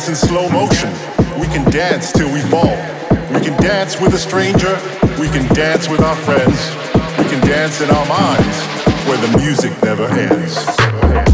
Dance in slow motion. We can dance till we fall. We can dance with a stranger. We can dance with our friends. We can dance in our minds where the music never ends.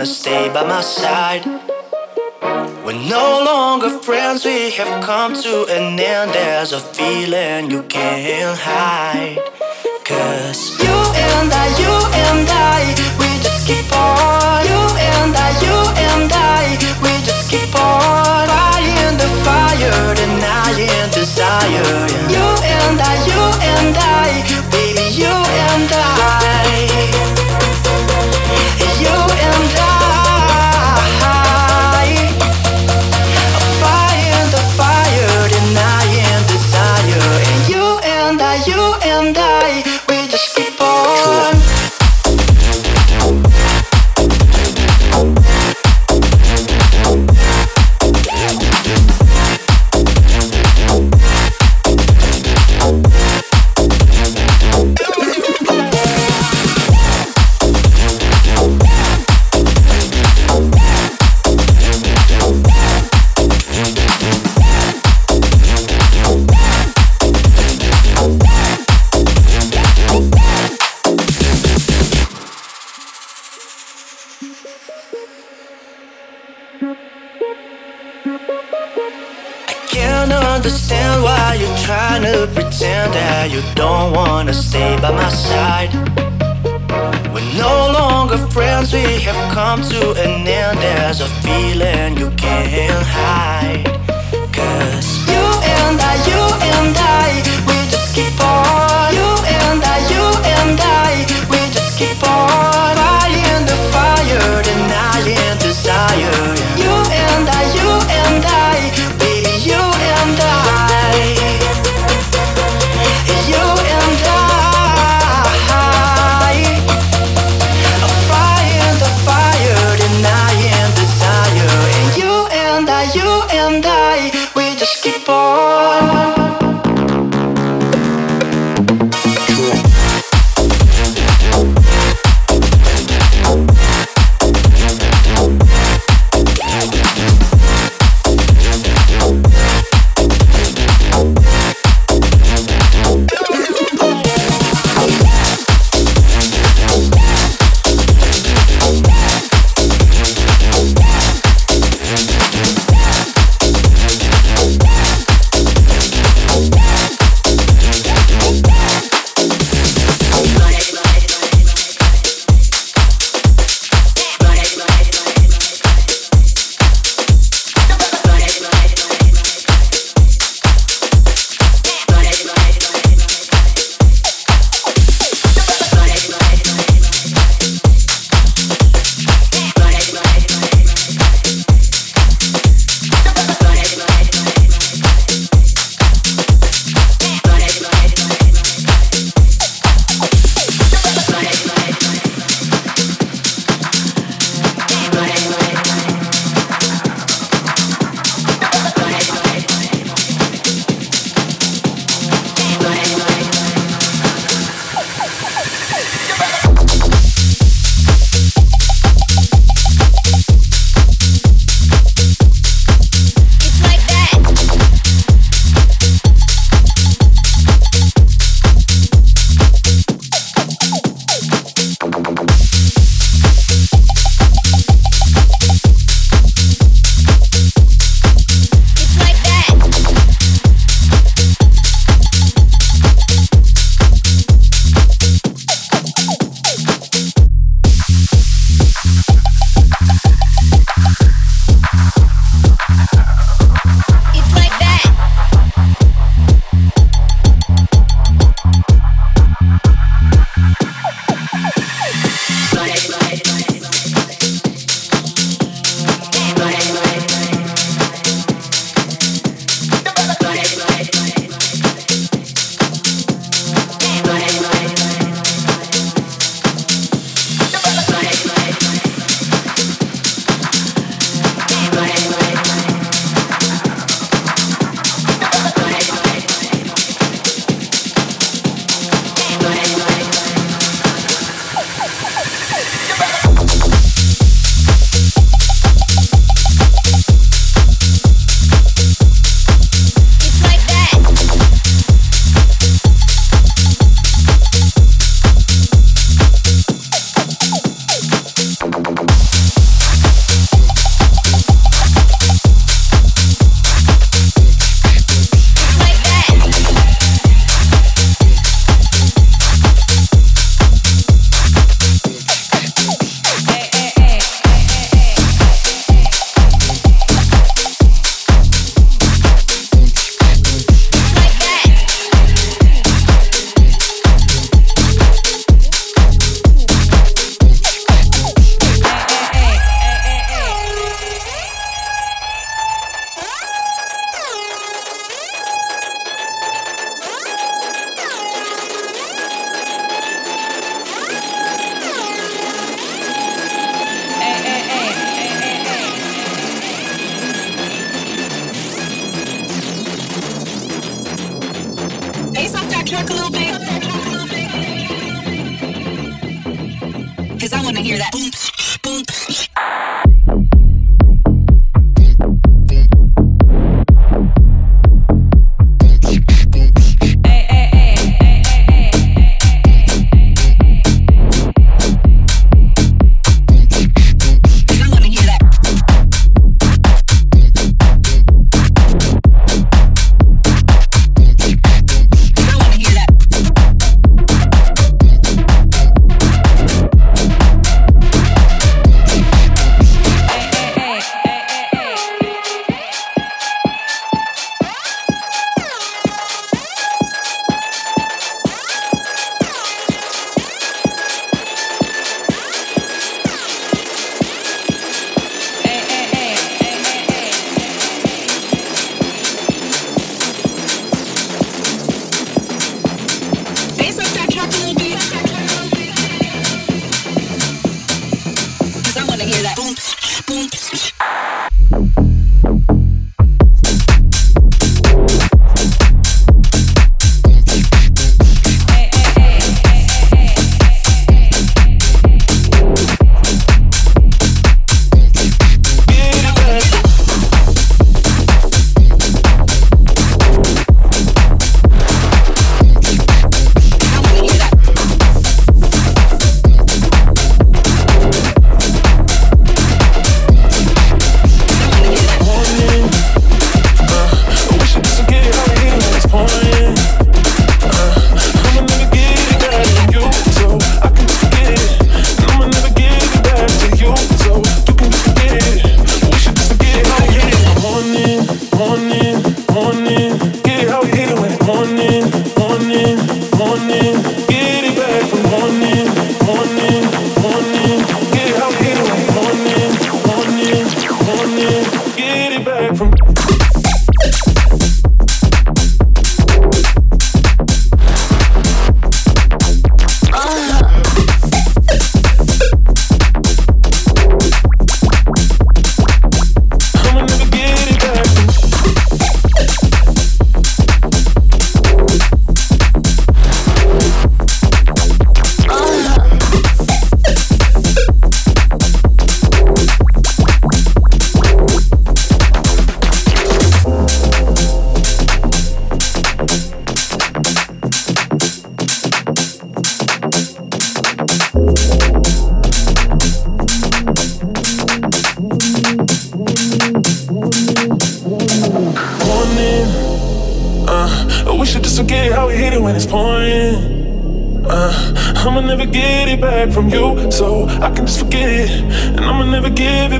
Wanna stay by my side. We're no longer friends, we have come to an end. There's a feeling you can't hide. Cause you and I, you and I, we just keep on. You and I, you and I, we just keep on. Fighting the fire, denying desire. You and I, you and I, baby, you and I. wanna stay by my side. We're no longer friends, we have come to an end. There's a feeling you can't hide. Cause you and I,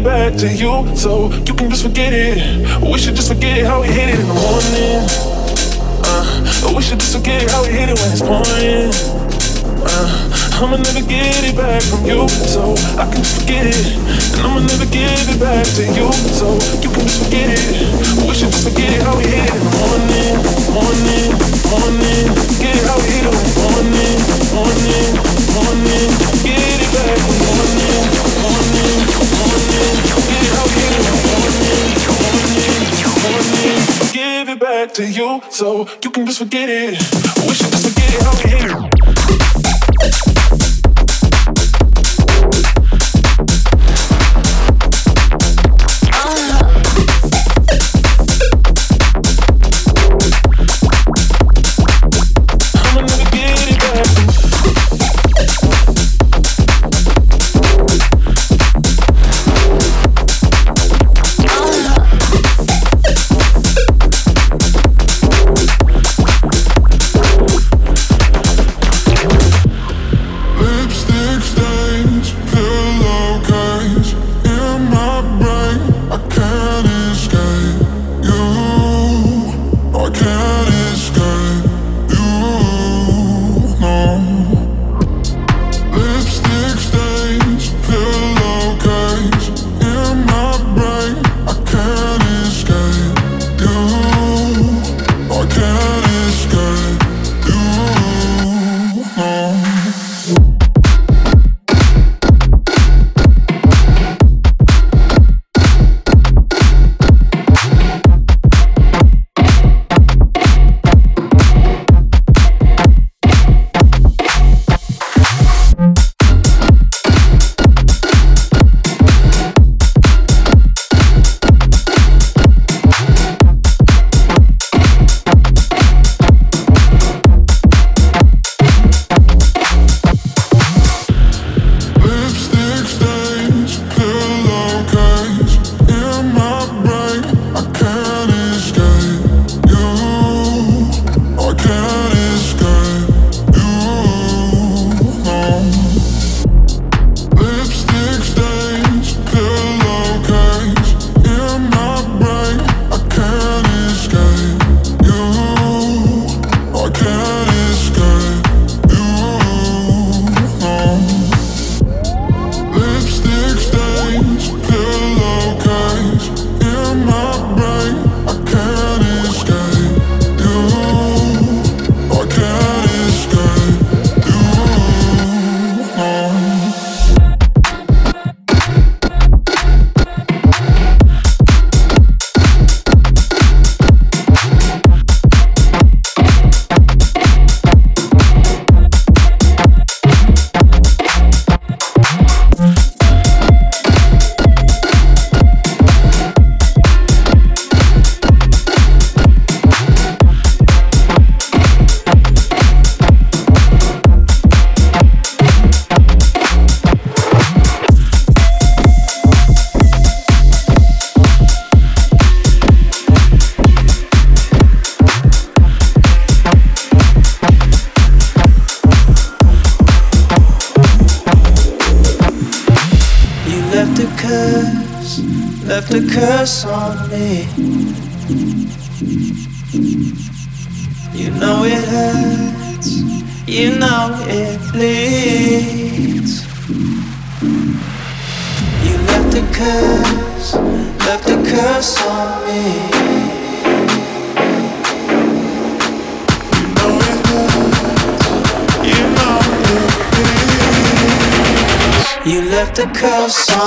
it back to you so you can just forget it. We should just forget it how we hit it in the morning. Uh, we should just forget it how we hit it when it's pouring. Uh, I'ma never get it back from you, so I can just forget it. And I'ma never give it back to you, so you can just forget it. We should just forget it how we hit it in the morning, morning, morning. Get it how we hit it when it's morning, morning, morning. Get it back morning. Give it back to you, so you can just forget it. Wish I could forget it. Okay. A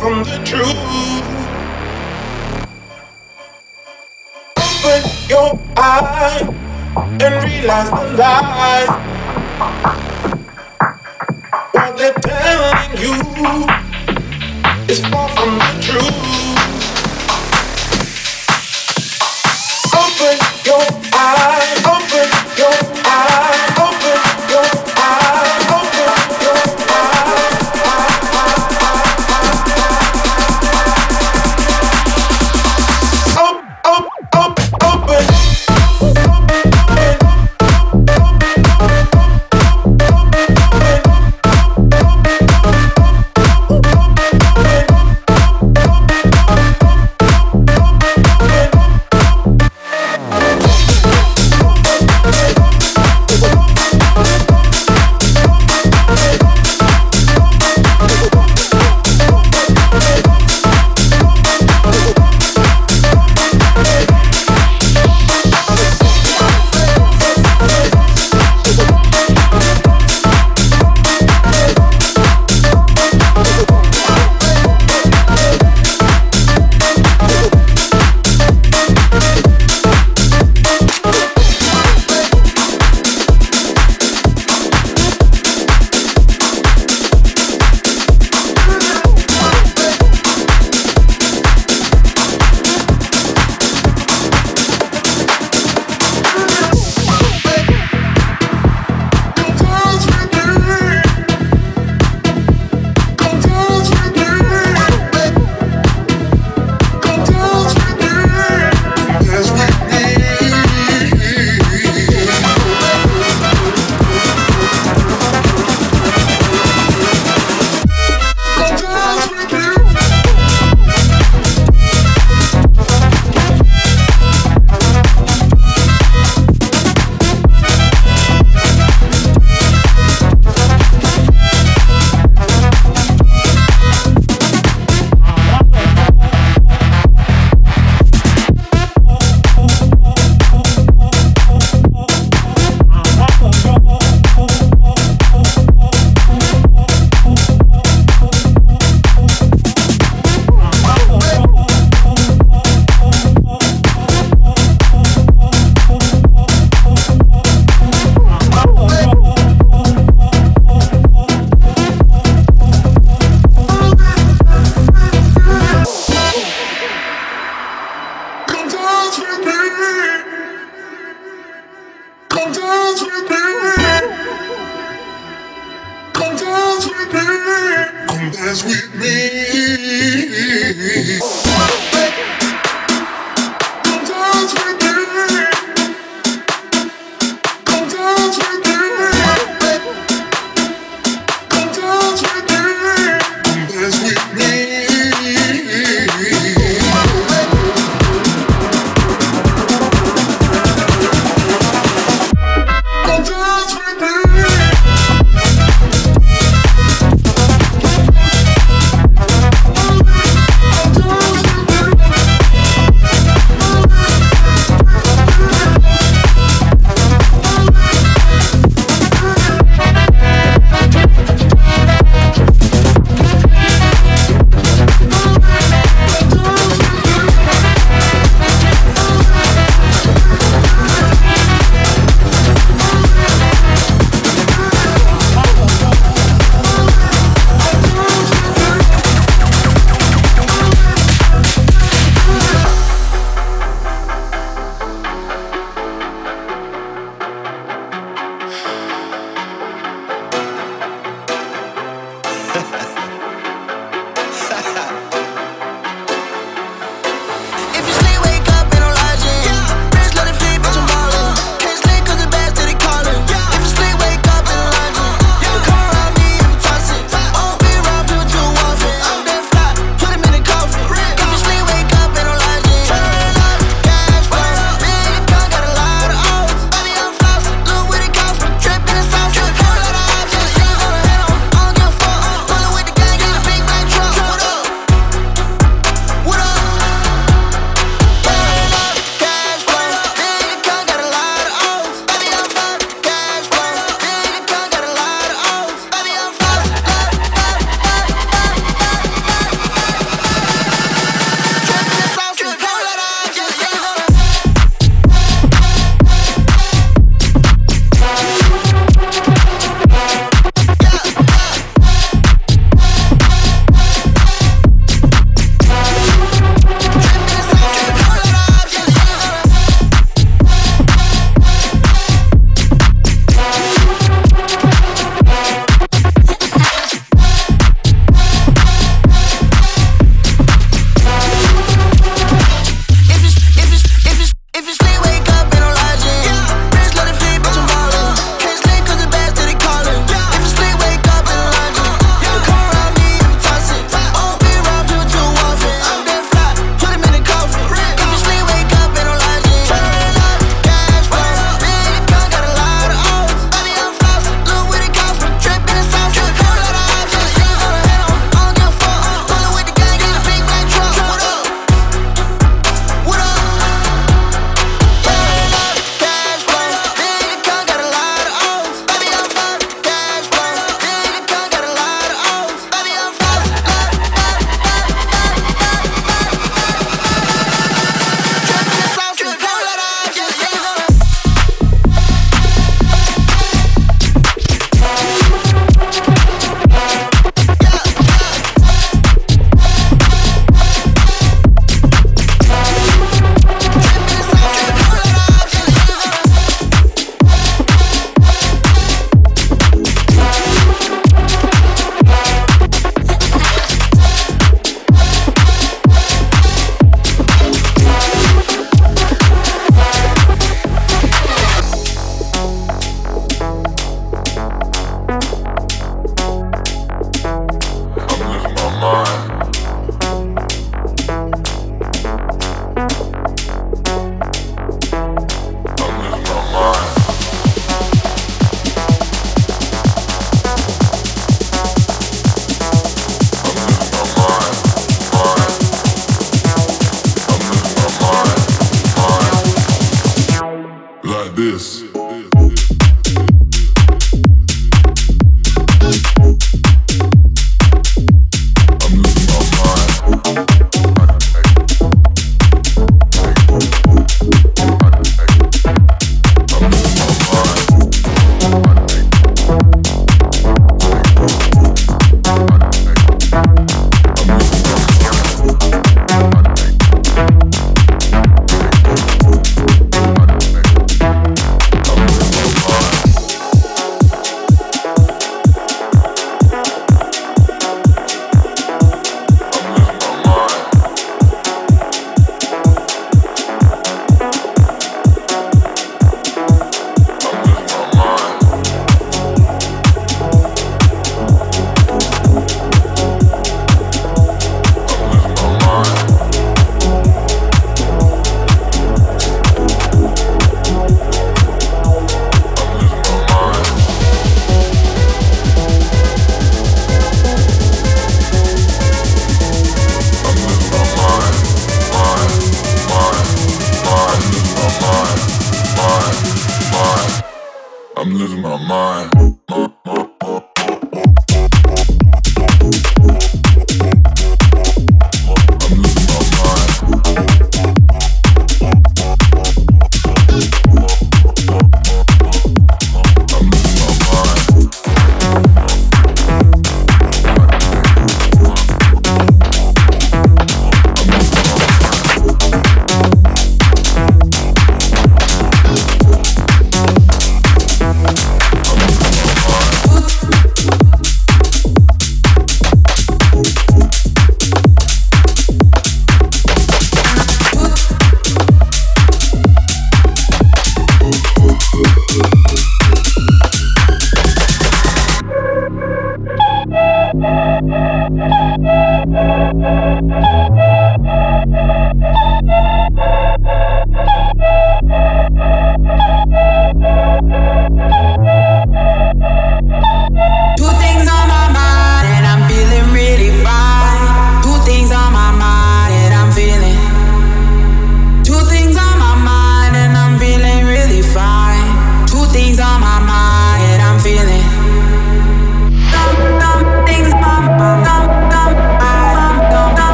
from the truth. Open your eyes and realize the lies. What they're telling you is far from the truth.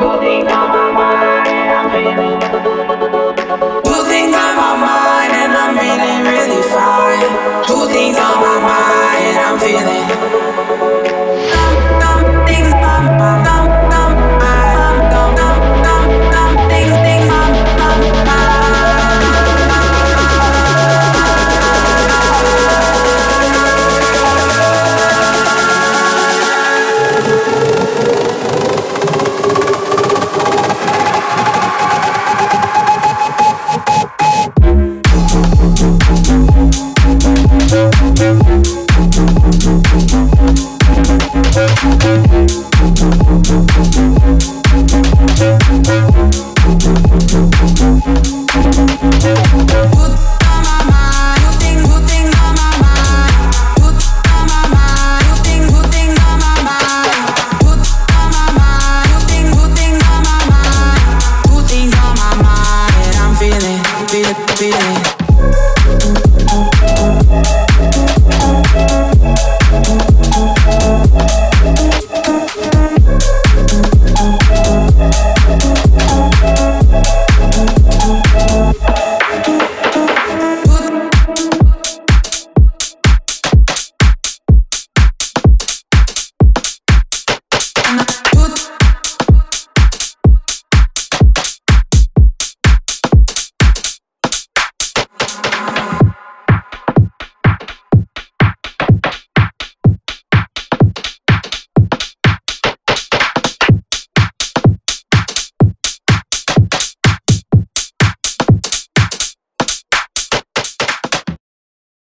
holding on.